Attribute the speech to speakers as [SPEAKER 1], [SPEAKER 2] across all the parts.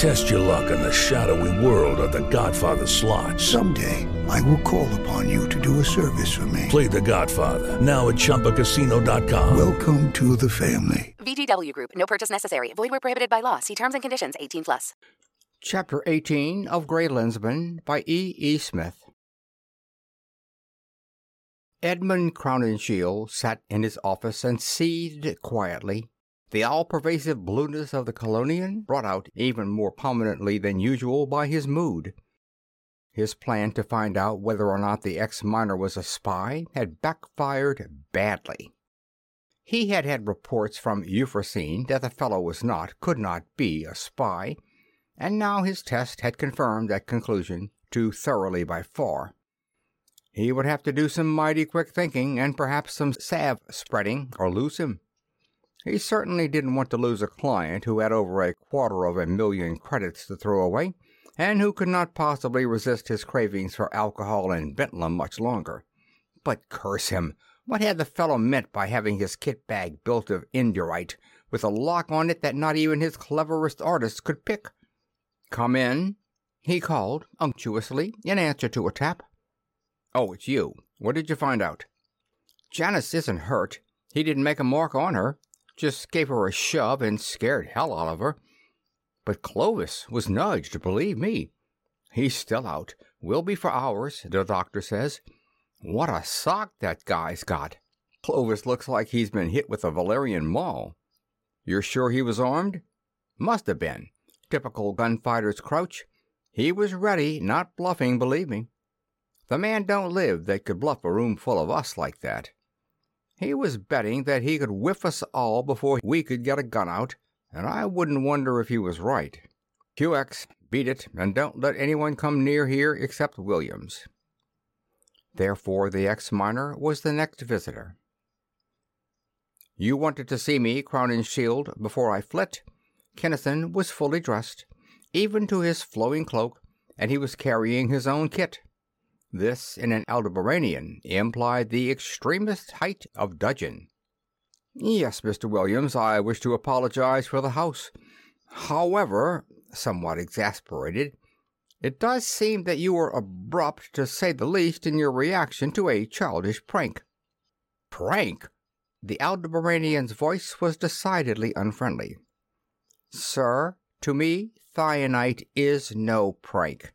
[SPEAKER 1] Test your luck in the shadowy world of The Godfather slot.
[SPEAKER 2] Someday, I will call upon you to do a service for me.
[SPEAKER 1] Play The Godfather now at ChumbaCasino.com.
[SPEAKER 2] Welcome to the family.
[SPEAKER 3] VGW Group. No purchase necessary. Void where prohibited by law. See terms and conditions. 18 plus.
[SPEAKER 4] Chapter 18 of Gray Lensman by E. E. Smith. Edmund Crowninshield sat in his office and seethed quietly. The all-pervasive blueness of the Kalonian brought out even more prominently than usual by his mood. His plan to find out whether or not the ex-miner was a spy had backfired badly. He had had reports from Euphrosyne that the fellow was not, could not be, a spy, and now his test had confirmed that conclusion too thoroughly by far. He would have to do some mighty quick thinking and perhaps some salve spreading or lose him. He certainly didn't want to lose a client who had over a quarter of a million credits to throw away, and who could not possibly resist his cravings for alcohol and bentlam much longer. But curse him! What had the fellow meant by having his kit bag built of indurite, with a lock on it that not even his cleverest artist could pick? Come in, he called unctuously in answer to a tap. Oh, it's you. What did you find out? Janice isn't hurt. He didn't make a mark on her. Just gave her a shove and scared hell out of her. But Clovis was nudged, believe me. He's still out. Will be for hours, the doctor says. What a sock that guy's got. Clovis looks like he's been hit with a Valerian maul. You're sure he was armed? Must have been. Typical gunfighter's crouch. He was ready, not bluffing, believe me. The man don't live that could bluff a room full of us like that. He was betting that he could whiff us all before we could get a gun out, and I wouldn't wonder if he was right. QX, beat it, and don't let anyone come near here except Williams. Therefore, the ex-miner was the next visitor. You wanted to see me, Crowninshield, before I flit. Kinnison was fully dressed, even to his flowing cloak, and he was carrying his own kit. This, in an Aldebaranian, implied the extremest height of dudgeon. Yes, Mr. Williams, I wish to apologize for the house. However, somewhat exasperated, it does seem that you were abrupt, to say the least, in your reaction to a childish prank. Prank? The Aldebaranian's voice was decidedly unfriendly. Sir, to me, thionite is no prank.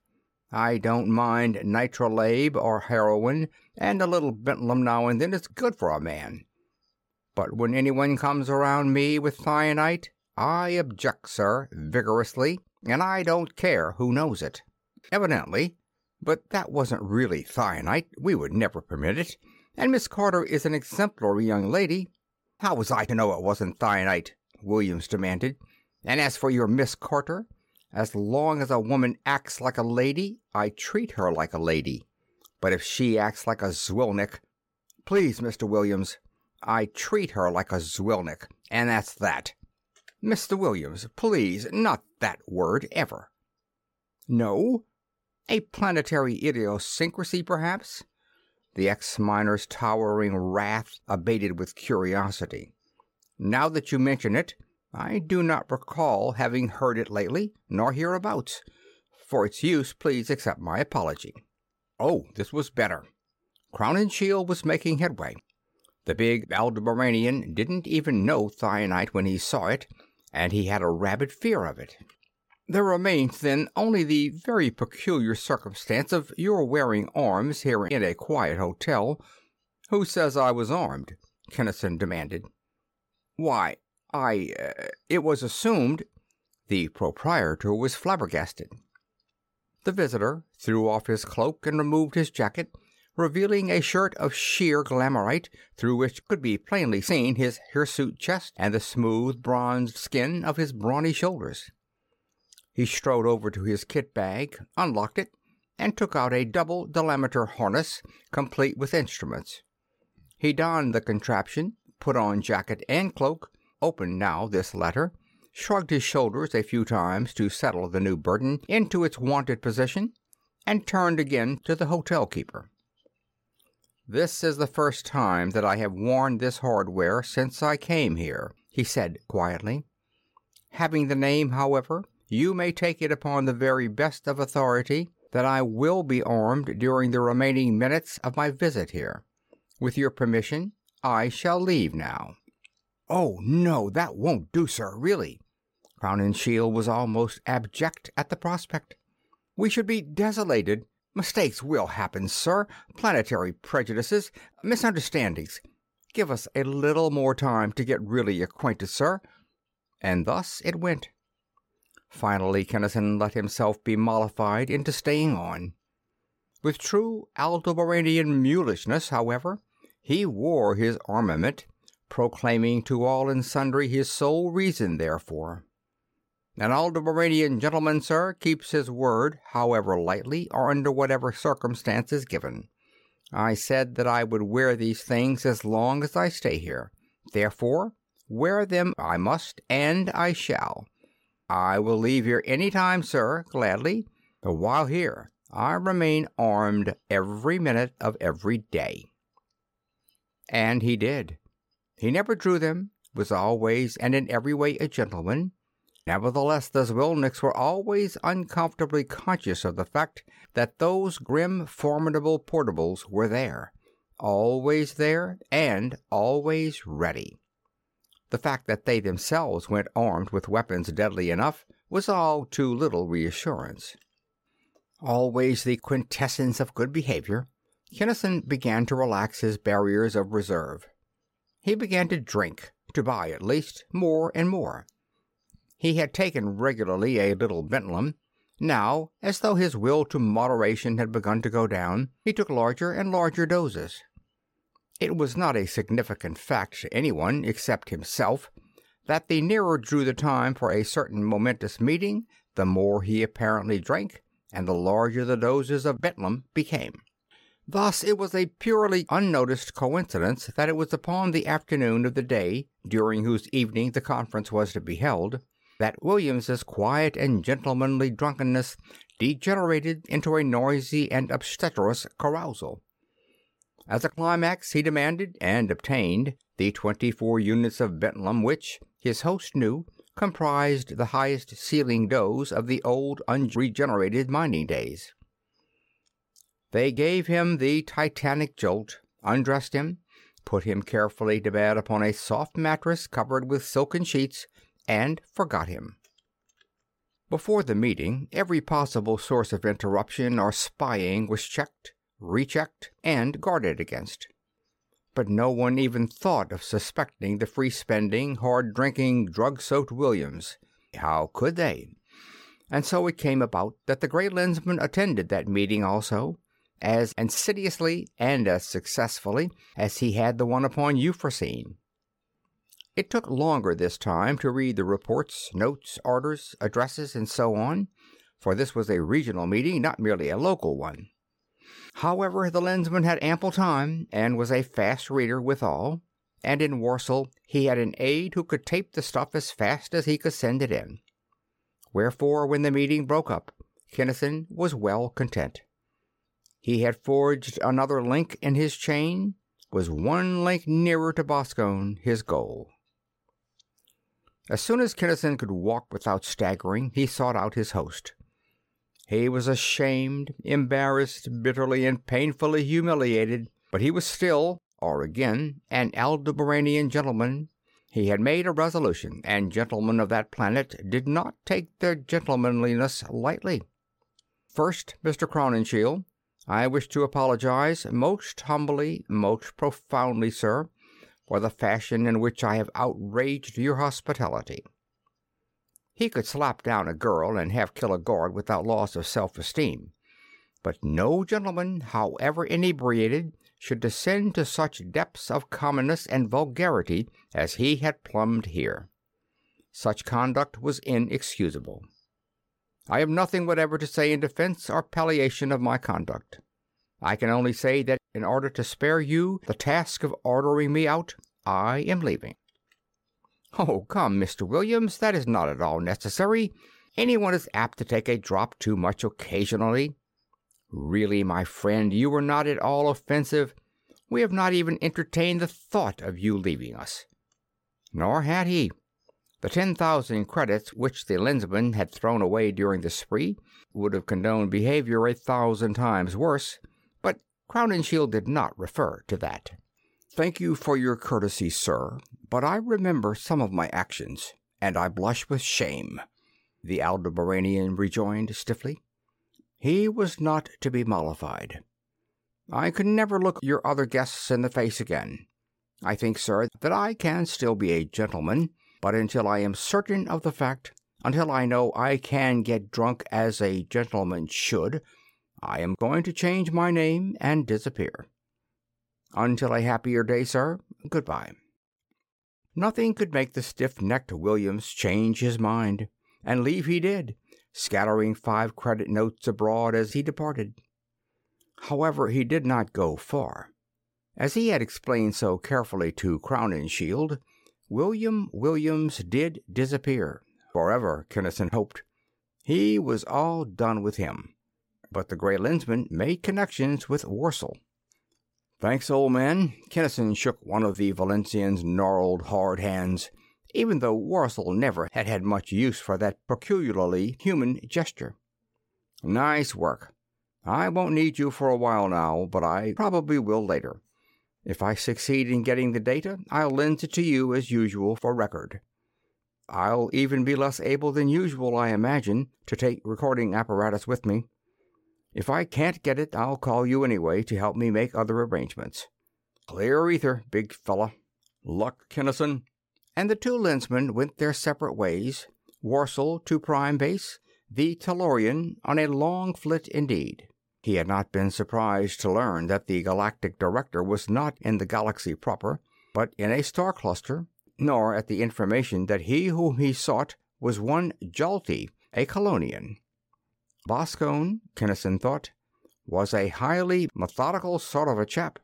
[SPEAKER 4] I don't mind nitrolabe or heroin, and a little bentlam now and then is good for a man. But when anyone comes around me with thionite, I object, sir, vigorously, and I don't care who knows it. Evidently. But that wasn't really thionite. We would never permit it. And Miss Carter is an exemplary young lady. How was I to know it wasn't thionite? Williams demanded. And as for your Miss Carter, as long as a woman acts like a lady, I treat her like a lady. But if she acts like a Zwilnik, please, Mr. Williams, I treat her like a Zwilnik, and that's that. Mr. Williams, please, not that word, ever. No? A planetary idiosyncrasy, perhaps? The ex-miner's towering wrath abated with curiosity. Now that you mention it, I do not recall having heard it lately, nor hereabouts. For its use, please accept my apology. Oh, this was better. Crowninshield was making headway. The big Aldebaranian didn't even know thionite when he saw it, and he had a rabid fear of it. There remains, then, only the very peculiar circumstance of your wearing arms here in a quiet hotel. Who says I was armed? Kinnison demanded. Why, I. Uh, it was assumed. The proprietor was flabbergasted. The visitor threw off his cloak and removed his jacket, revealing a shirt of sheer glamorite through which could be plainly seen his hirsute chest and the smooth bronzed skin of his brawny shoulders. He strode over to his kit bag, unlocked it, and took out a double delameter harness, complete with instruments. He donned the contraption, put on jacket and cloak, opened now this latter, shrugged his shoulders a few times to settle the new burden into its wonted position, and turned again to the hotel keeper. This is the first time that I have worn this hardware since I came here, he said quietly. Having the name, however, you may take it upon the very best of authority that I will be armed during the remaining minutes of my visit here. With your permission, I shall leave now. Oh, no, that won't do, sir, really. Crowninshield was almost abject at the prospect. We should be desolated. Mistakes will happen, sir. Planetary prejudices, misunderstandings. Give us a little more time to get really acquainted, sir. And thus it went. Finally, Kinnison let himself be mollified into staying on. With true Aldebaranian mulishness, however, he wore his armament, proclaiming to all and sundry his sole reason therefor. An Aldebaranian gentleman, sir, keeps his word, however lightly or under whatever circumstances given. I said that I would wear these things as long as I stay here. Therefore, wear them I must, and I shall. I will leave here any time, sir, gladly, but while here I remain armed every minute of every day. And he did. He never drew them, was always and in every way a gentleman. Nevertheless, the Zwilniks were always uncomfortably conscious of the fact that those grim, formidable portables were there, always there, and always ready. The fact that they themselves went armed with weapons deadly enough was all too little reassurance. Always the quintessence of good behavior, Kinnison began to relax his barriers of reserve. He began to drink, to buy at least, more and more. He had taken regularly a little bentlam. Now, as though his will to moderation had begun to go down, he took larger and larger doses. It was not a significant fact to anyone except himself that the nearer drew the time for a certain momentous meeting, the more he apparently drank, and the larger the doses of bentlam became. Thus it was a purely unnoticed coincidence that it was upon the afternoon of the day during whose evening the conference was to be held that Williams's quiet and gentlemanly drunkenness degenerated into a noisy and obstreperous carousal. As a climax, he demanded and obtained the twenty four units of bentlam which, his host knew, comprised the highest sealing dose of the old unregenerated mining days. They gave him the titanic jolt, undressed him, put him carefully to bed upon a soft mattress covered with silken sheets, and forgot him. Before the meeting, every possible source of interruption or spying was checked rechecked, and guarded against. But no one even thought of suspecting the free spending, hard drinking, drug soaked Williams. How could they? And so it came about that the Gray Lensman attended that meeting also, as insidiously and as successfully as he had the one upon Euphrosyne. It took longer this time to read the reports, notes, orders, addresses, and so on, for this was a regional meeting, not merely a local one. However, the lensman had ample time, and was a fast reader withal, and in Worsel he had an aide who could tape the stuff as fast as he could send it in. Wherefore, when the meeting broke up, Kinnison was well content. He had forged another link in his chain, was one link nearer to Boskone, his goal. As soon as Kinnison could walk without staggering, he sought out his host. He was ashamed, embarrassed, bitterly and painfully humiliated, but he was still, or again, an Aldebaranian gentleman. He had made a resolution, and gentlemen of that planet did not take their gentlemanliness lightly. First, Mr. Crowninshield, I wish to apologize most humbly, most profoundly, sir, for the fashion in which I have outraged your hospitality. He could slap down a girl and half kill a guard without loss of self esteem, but no gentleman, however inebriated, should descend to such depths of commonness and vulgarity as he had plumbed here. Such conduct was inexcusable. I have nothing whatever to say in defense or palliation of my conduct. I can only say that in order to spare you the task of ordering me out, I am leaving. Oh, come, Mr. Williams, that is not at all necessary. Anyone is apt to take a drop too much occasionally. Really, my friend, you were not at all offensive. We have not even entertained the thought of you leaving us. Nor had he. The ten thousand credits which the Lensman had thrown away during the spree would have condoned behavior a thousand times worse, but Crowninshield did not refer to that. Thank you for your courtesy, sir, but I remember some of my actions, and I blush with shame, the Aldebaranian rejoined stiffly. He was not to be mollified. I could never look your other guests in the face again. I think, sir, that I can still be a gentleman, but until I am certain of the fact, until I know I can get drunk as a gentleman should, I am going to change my name and disappear. Until a happier day, sir, goodbye. Nothing could make the stiff necked Williams change his mind, and leave he did, scattering five credit notes abroad as he departed. However, he did not go far. As he had explained so carefully to Crowninshield, William Williams did disappear. Forever, Kinnison hoped. He was all done with him. But the Gray Lensman made connections with Worsel. Thanks, old man. Kinnison shook one of the Velantian's gnarled, hard hands, even though Worsel never had had much use for that peculiarly human gesture. Nice work. I won't need you for a while now, but I probably will later. If I succeed in getting the data, I'll lend it to you as usual for record. I'll even be less able than usual, I imagine, to take recording apparatus with me. If I can't get it, I'll call you anyway to help me make other arrangements. Clear ether, big fella. Luck, Kinnison. And the two lensmen went their separate ways, Worsel to Prime Base, the Tellurian on a long flit indeed. He had not been surprised to learn that the galactic director was not in the galaxy proper, but in a star cluster, nor at the information that he whom he sought was one Jalte, a Kalonian. Boskone, Kinnison thought, was a highly methodical sort of a chap.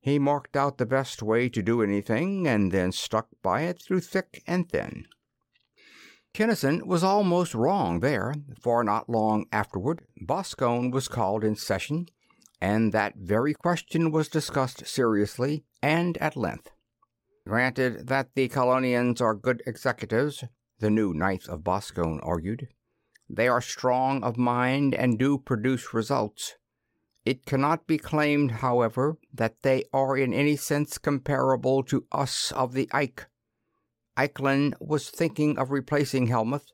[SPEAKER 4] He marked out the best way to do anything, and then stuck by it through thick and thin. Kinnison was almost wrong there, for not long afterward Boskone was called in session, and that very question was discussed seriously and at length. Granted that the Kalonians are good executives, the new Ninth of Boskone argued. They are strong of mind and do produce results. It cannot be claimed, however, that they are in any sense comparable to us of the Eich. Eichlin was thinking of replacing Helmuth,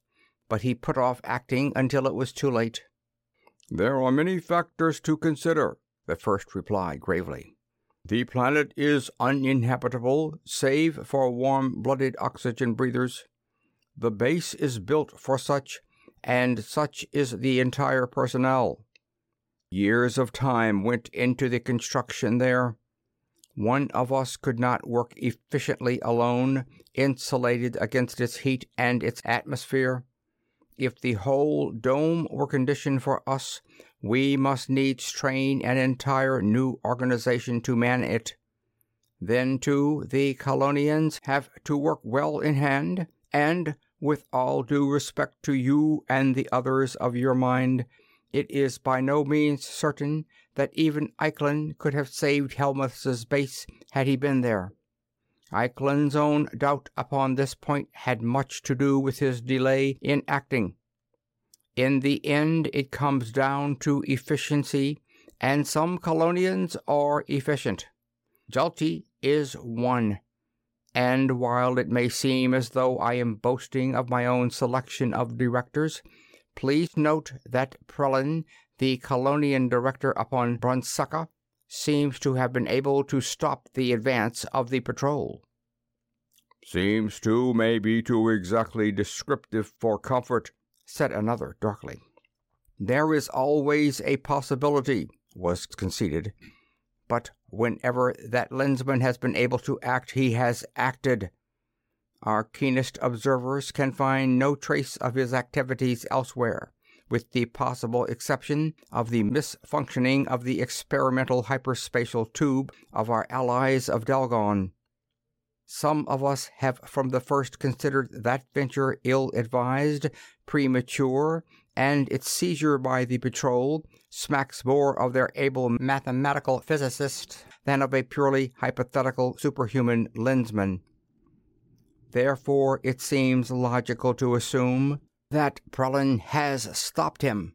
[SPEAKER 4] but he put off acting until it was too late. There are many factors to consider, the first replied gravely. The planet is uninhabitable save for warm blooded oxygen breathers. The base is built for such, and such is the entire personnel. Years of time went into the construction there. One of us could not work efficiently alone, insulated against its heat and its atmosphere. If the whole dome were conditioned for us, we must needs train an entire new organization to man it. Then, too, the Kalonians have to work well in hand, and, with all due respect to you and the others of your mind, it is by no means certain that even Eichlin could have saved Helmuth's base had he been there. Eichlin's own doubt upon this point had much to do with his delay in acting. In the end, it comes down to efficiency, and some Kalonians are efficient. Jalte is one. And while it may seem as though I am boasting of my own selection of directors, please note that Prellin the Kalonian director upon Bronseca, seems to have been able to stop the advance of the patrol. Seems to may be too exactly descriptive for comfort, said another darkly. There is always a possibility, was conceded. But whenever that lensman has been able to act, he has acted. Our keenest observers can find no trace of his activities elsewhere, with the possible exception of the misfunctioning of the experimental hyperspatial tube of our allies of Dalgon. Some of us have from the first considered that venture ill advised, premature, and its seizure by the patrol smacks more of their able mathematical physicist than of a purely hypothetical superhuman lensman. Therefore, it seems logical to assume that Prellin has stopped him.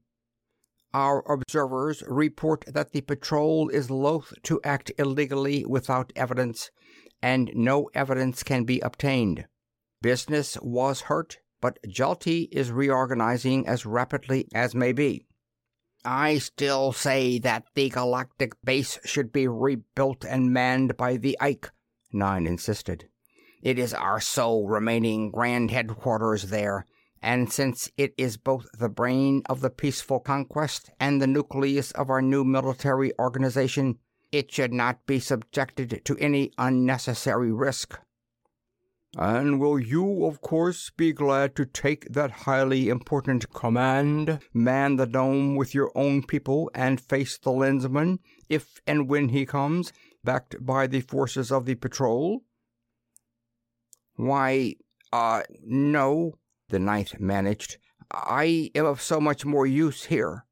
[SPEAKER 4] Our observers report that the patrol is loath to act illegally without evidence, and no evidence can be obtained. Business was hurt, but Jalte is reorganizing as rapidly as may be. I still say that the galactic base should be rebuilt and manned by the Eich, Nine insisted. It is our sole remaining grand headquarters there, and since it is both the brain of the peaceful conquest and the nucleus of our new military organization, it should not be subjected to any unnecessary risk. And will you, of course, be glad to take that highly important command, man the dome with your own people, and face the lensman, if and when he comes, backed by the forces of the patrol? Why, uh, no, the ninth managed. I am of so much more use here.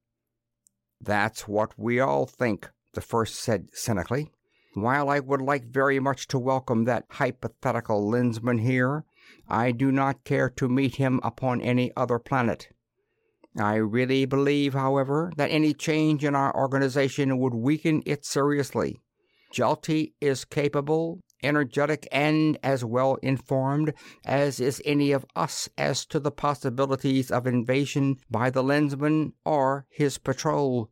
[SPEAKER 4] That's what we all think, the first said cynically. While I would like very much to welcome that hypothetical lensman here, I do not care to meet him upon any other planet. I really believe, however, that any change in our organization would weaken it seriously. Jalte is capable, energetic, and as well informed as is any of us as to the possibilities of invasion by the lensman or his patrol.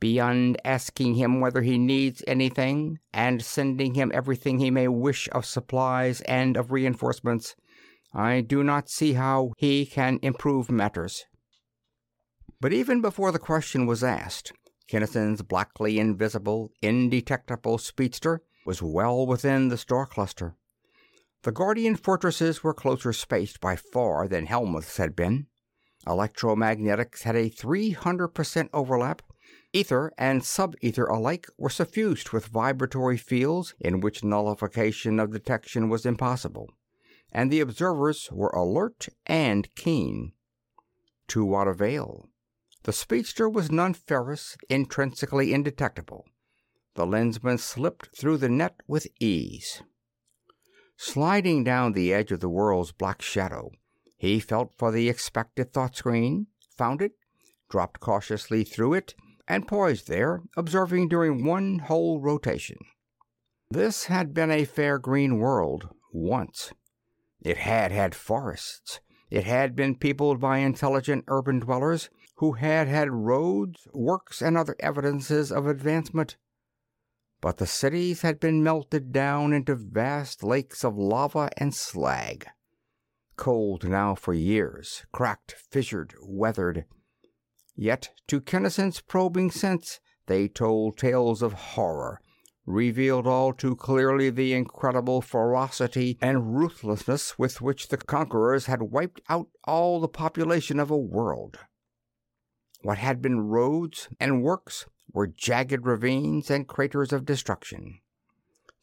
[SPEAKER 4] Beyond asking him whether he needs anything, and sending him everything he may wish of supplies and of reinforcements, I do not see how he can improve matters. But even before the question was asked, Kinnison's blackly invisible, indetectable speedster was well within the star cluster. The Guardian fortresses were closer spaced by far than Helmuth's had been. Electromagnetics had a 300% overlap, Ether and sub-ether alike were suffused with vibratory fields in which nullification of detection was impossible, and the observers were alert and keen. To what avail? The speedster was non-ferrous, intrinsically indetectable. The lensman slipped through the net with ease. Sliding down the edge of the world's black shadow, he felt for the expected thought screen, found it, dropped cautiously through it, and poised there, observing during one whole rotation. This had been a fair green world once. It had had forests. It had been peopled by intelligent urban dwellers who had had roads, works, and other evidences of advancement. But the cities had been melted down into vast lakes of lava and slag. Cold now for years, cracked, fissured, weathered, Yet to Kinnison's probing sense they told tales of horror, revealed all too clearly the incredible ferocity and ruthlessness with which the conquerors had wiped out all the population of a world. What had been roads and works were jagged ravines and craters of destruction.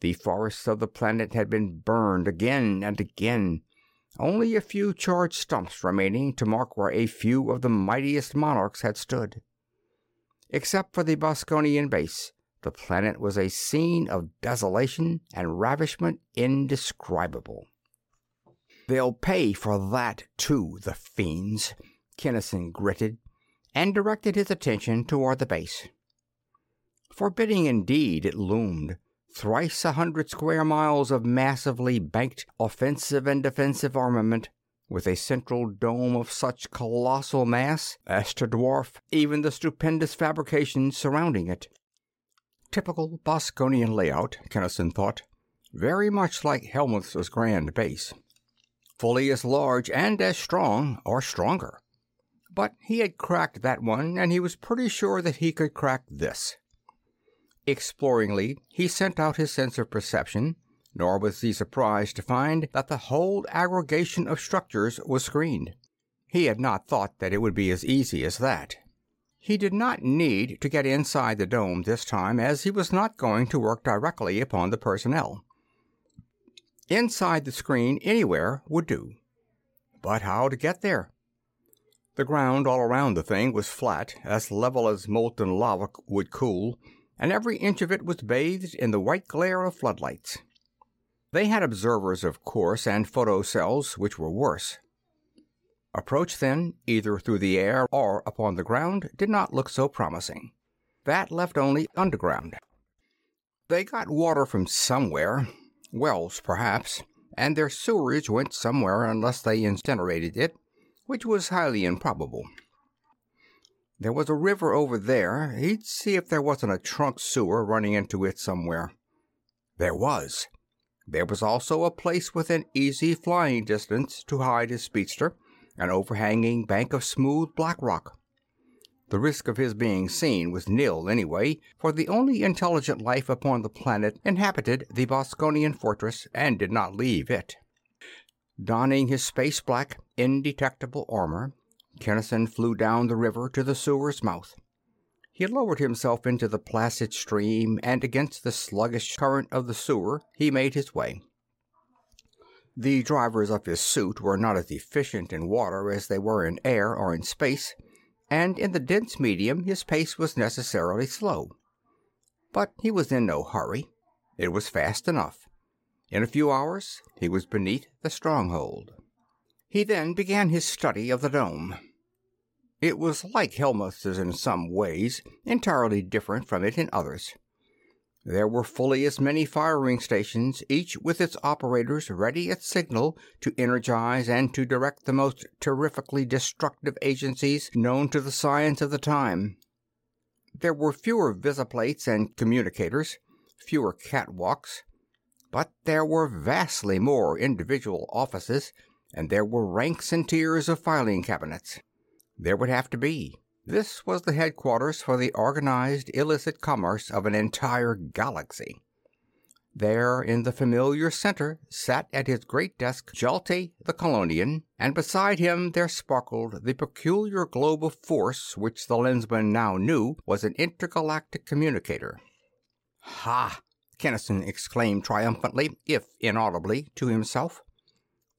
[SPEAKER 4] The forests of the planet had been burned again and again, only a few charred stumps remaining to mark where a few of the mightiest monarchs had stood. Except for the Boskonian base, the planet was a scene of desolation and ravishment indescribable. They'll pay for that, too, the fiends, Kinnison gritted, and directed his attention toward the base. Forbidding indeed it loomed, thrice a hundred square miles of massively banked offensive and defensive armament, with a central dome of such colossal mass as to dwarf even the stupendous fabrications surrounding it. typical Boskonian layout, Kinnison thought, very much like Helmuth's grand base. Fully as large and as strong, or stronger. But he had cracked that one, and he was pretty sure that he could crack this. Exploringly, he sent out his sense of perception, nor was he surprised to find that the whole aggregation of structures was screened. He had not thought that it would be as easy as that. He did not need to get inside the dome this time, as he was not going to work directly upon the personnel. Inside the screen anywhere would do. But how to get there? The ground all around the thing was flat, as level as molten lava would cool, and every inch of it was bathed in the white glare of floodlights. They had observers, of course, and photocells, which were worse. Approach, then, either through the air or upon the ground, did not look so promising. That left only underground. They got water from somewhere, wells perhaps, and their sewerage went somewhere unless they incinerated it which was highly improbable. There was a river over there. He'd see if there wasn't a trunk sewer running into it somewhere. There was. There was also a place within easy flying distance to hide his speedster, an overhanging bank of smooth black rock. The risk of his being seen was nil anyway, for the only intelligent life upon the planet inhabited the Boskonian fortress and did not leave it. Donning his space black, indetectable armor, Kinnison flew down the river to the sewer's mouth. He lowered himself into the placid stream, and against the sluggish current of the sewer he made his way. The drivers of his suit were not as efficient in water as they were in air or in space, and in the dense medium his pace was necessarily slow. But he was in no hurry. It was fast enough. In a few hours he was beneath the stronghold. He then began his study of the dome. It was like Helmuth's in some ways, entirely different from it in others. There were fully as many firing stations, each with its operators ready at signal to energize and to direct the most terrifically destructive agencies known to the science of the time. There were fewer visiplates and communicators, fewer catwalks, but there were vastly more individual offices, and there were ranks and tiers of filing cabinets. There would have to be. This was the headquarters for the organized illicit commerce of an entire galaxy. There, in the familiar center, sat at his great desk Jalte the Kalonian, and beside him there sparkled the peculiar globe of force which the Lensman now knew was an intergalactic communicator. Ha! Kinnison exclaimed triumphantly, if inaudibly, to himself.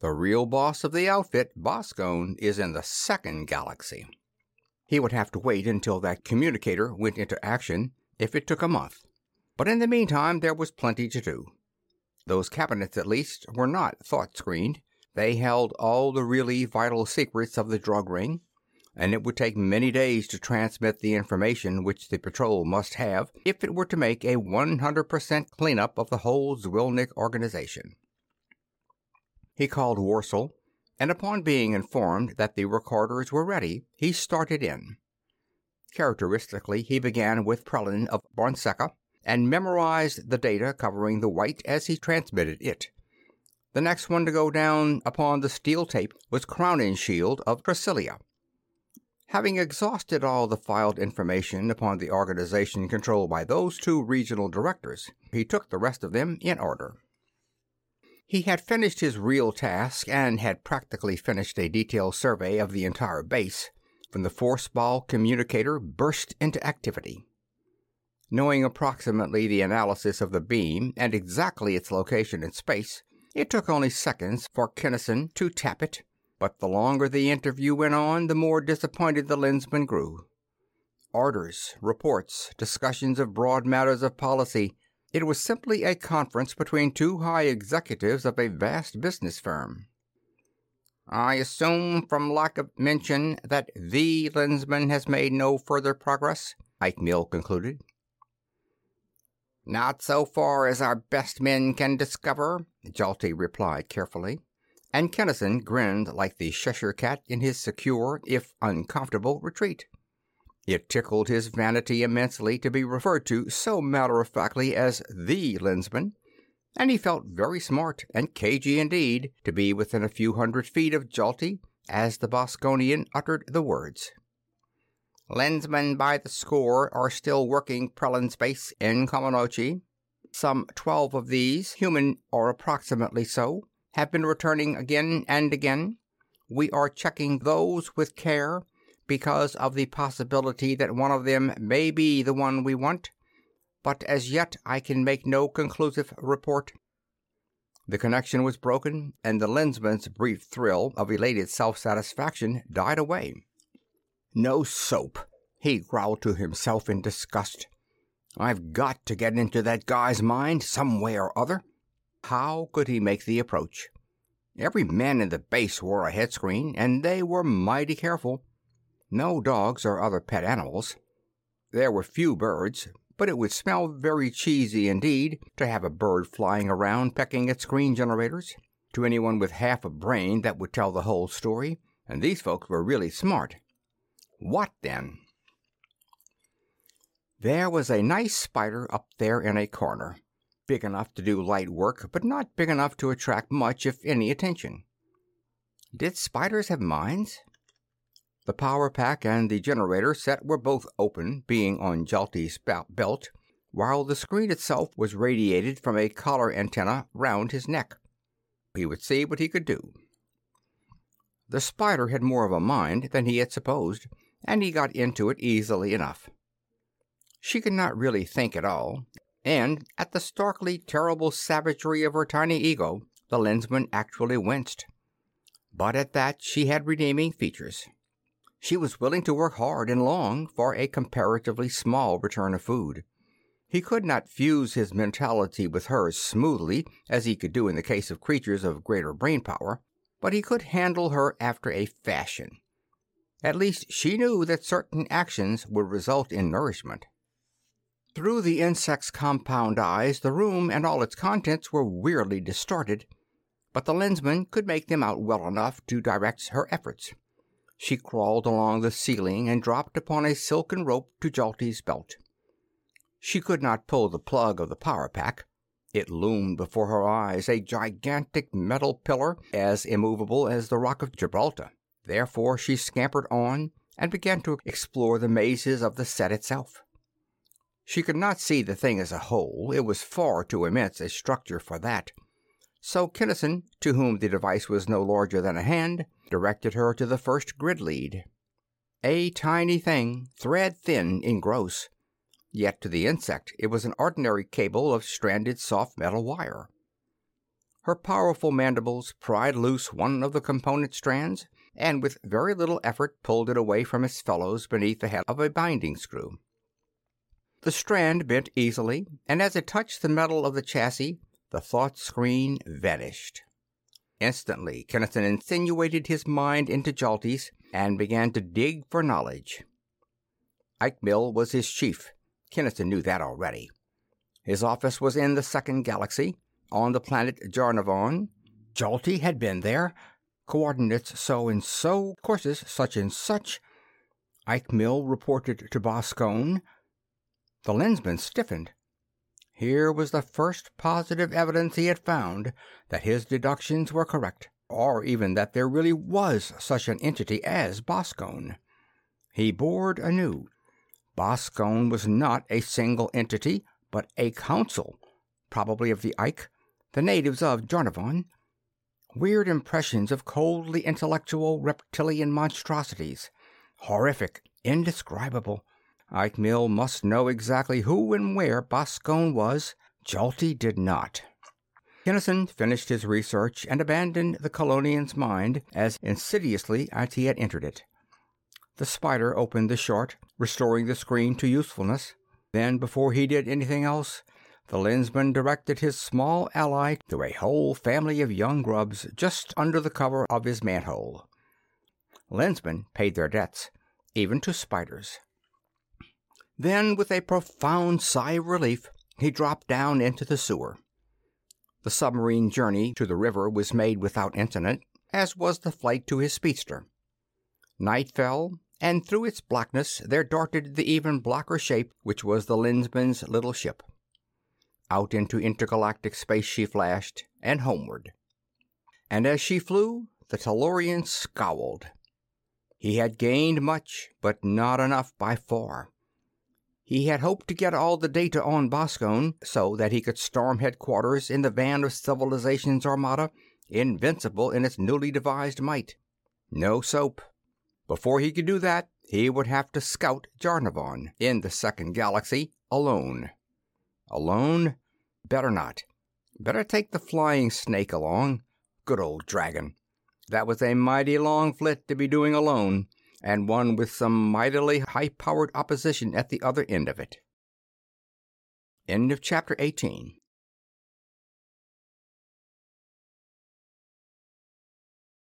[SPEAKER 4] The real boss of the outfit, Boskone, is in the second galaxy. He would have to wait until that communicator went into action, if it took a month. But in the meantime, there was plenty to do. Those cabinets, at least, were not thought screened. They held all the really vital secrets of the drug ring, and it would take many days to transmit the information which the patrol must have if it were to make a 100% cleanup of the whole Zwilnik organization. He called Worsel, and upon being informed that the recorders were ready, he started in. Characteristically, he began with Prellin of Bronseca and memorized the data covering the white as he transmitted it. The next one to go down upon the steel tape was Crowninshield of Tressilia. Having exhausted all the filed information upon the organization controlled by those two regional directors, he took the rest of them in order. He had finished his real task and had practically finished a detailed survey of the entire base when the force ball communicator burst into activity. Knowing approximately the analysis of the beam and exactly its location in space, it took only seconds for Kinnison to tap it but the longer the interview went on, the more disappointed the lensman grew. Orders, reports, discussions of broad matters of policy. It was simply a conference between two high executives of a vast business firm. I assume from lack of mention that the lensman has made no further progress, Eichmil concluded. Not so far as our best men can discover, Jalte replied carefully and Kinnison grinned like the Cheshire cat in his secure, if uncomfortable, retreat. It tickled his vanity immensely to be referred to so matter of factly as the Lensman, and he felt very smart and cagey indeed to be within a few hundred feet of Jalte as the Boskonian uttered the words. Lensmen by the score are still working Prellin space in Kamanochi. Some twelve of these, human or approximately so, have been returning again and again. We are checking those with care because of the possibility that one of them may be the one we want, but as yet I can make no conclusive report. The connection was broken, and the lensman's brief thrill of elated self satisfaction died away. No soap, he growled to himself in disgust. I've got to get into that guy's mind some way or other. How could he make the approach? Every man in the base wore a head screen, and they were mighty careful. No dogs or other pet animals. There were few birds, but it would smell very cheesy indeed to have a bird flying around pecking at screen generators. To anyone with half a brain, that would tell the whole story, and these folks were really smart. What then? There was a nice spider up there in a corner, big enough to do light work, but not big enough to attract much, if any, attention. Did spiders have minds? The power pack and the generator set were both open, being on Jalte's belt, while the screen itself was radiated from a collar antenna round his neck. He would see what he could do. The spider had more of a mind than he had supposed, and he got into it easily enough. She could not really think at all, and at the starkly terrible savagery of her tiny ego, the lensman actually winced. But at that she had redeeming features. She was willing to work hard and long for a comparatively small return of food. He could not fuse his mentality with hers smoothly, as he could do in the case of creatures of greater brain power, but he could handle her after a fashion. At least she knew that certain actions would result in nourishment. Through the insect's compound eyes, the room and all its contents were weirdly distorted, but the lensman could make them out well enough to direct her efforts. She crawled along the ceiling and dropped upon a silken rope to Jalte's belt. She could not pull the plug of the power pack. It loomed before her eyes, a gigantic metal pillar as immovable as the Rock of Gibraltar. Therefore she scampered on and began to explore the mazes of the set itself. She could not see the thing as a whole, it was far too immense a structure for that. So Kinnison, to whom the device was no larger than a hand, directed her to the first grid lead. A tiny thing, thread thin in gross, yet to the insect it was an ordinary cable of stranded soft metal wire. Her powerful mandibles pried loose one of the component strands, and with very little effort pulled it away from its fellows beneath the head of a binding screw. The strand bent easily, and as it touched the metal of the chassis, the thought screen vanished. Instantly, Kinnison insinuated his mind into Jalte's and began to dig for knowledge. Eichmil was his chief. Kinnison knew that already. His office was in the second galaxy, on the planet Jarnevon. Jalte had been there. Coordinates so and so, courses such and such. Eichmil reported to Boskone. The lensman stiffened. Here was the first positive evidence he had found that his deductions were correct, or even that there really was such an entity as Boskone. He bored anew. Boskone was not a single entity, but a council, probably of the Eich, the natives of Jarnevon. Weird impressions of coldly intellectual reptilian monstrosities. Horrific, indescribable. Eichmil must know exactly who and where Boskone was. Jalte did not. Kinnison finished his research and abandoned the Kalonian's mind as insidiously as he had entered it. The spider opened the short, restoring the screen to usefulness. Then, before he did anything else, the lensman directed his small ally to a whole family of young grubs just under the cover of his manhole. Lensmen paid their debts, even to spiders. Then, with a profound sigh of relief, he dropped down into the sewer. The submarine journey to the river was made without incident, as was the flight to his speedster. Night fell, and through its blackness there darted the even blacker shape which was the Lensman's little ship. Out into intergalactic space she flashed, and homeward. And as she flew, the Tellurian scowled. He had gained much, but not enough by far. He had hoped to get all the data on Boskone, so that he could storm headquarters in the van of civilization's armada, invincible in its newly devised might. No soap. Before he could do that, he would have to scout Jarnevon in the second galaxy alone. Alone? Better not. Better take the flying snake along. Good old dragon. That was a mighty long flit to be doing alone, and one with some mightily high powered opposition at the other end of it. End of chapter 18.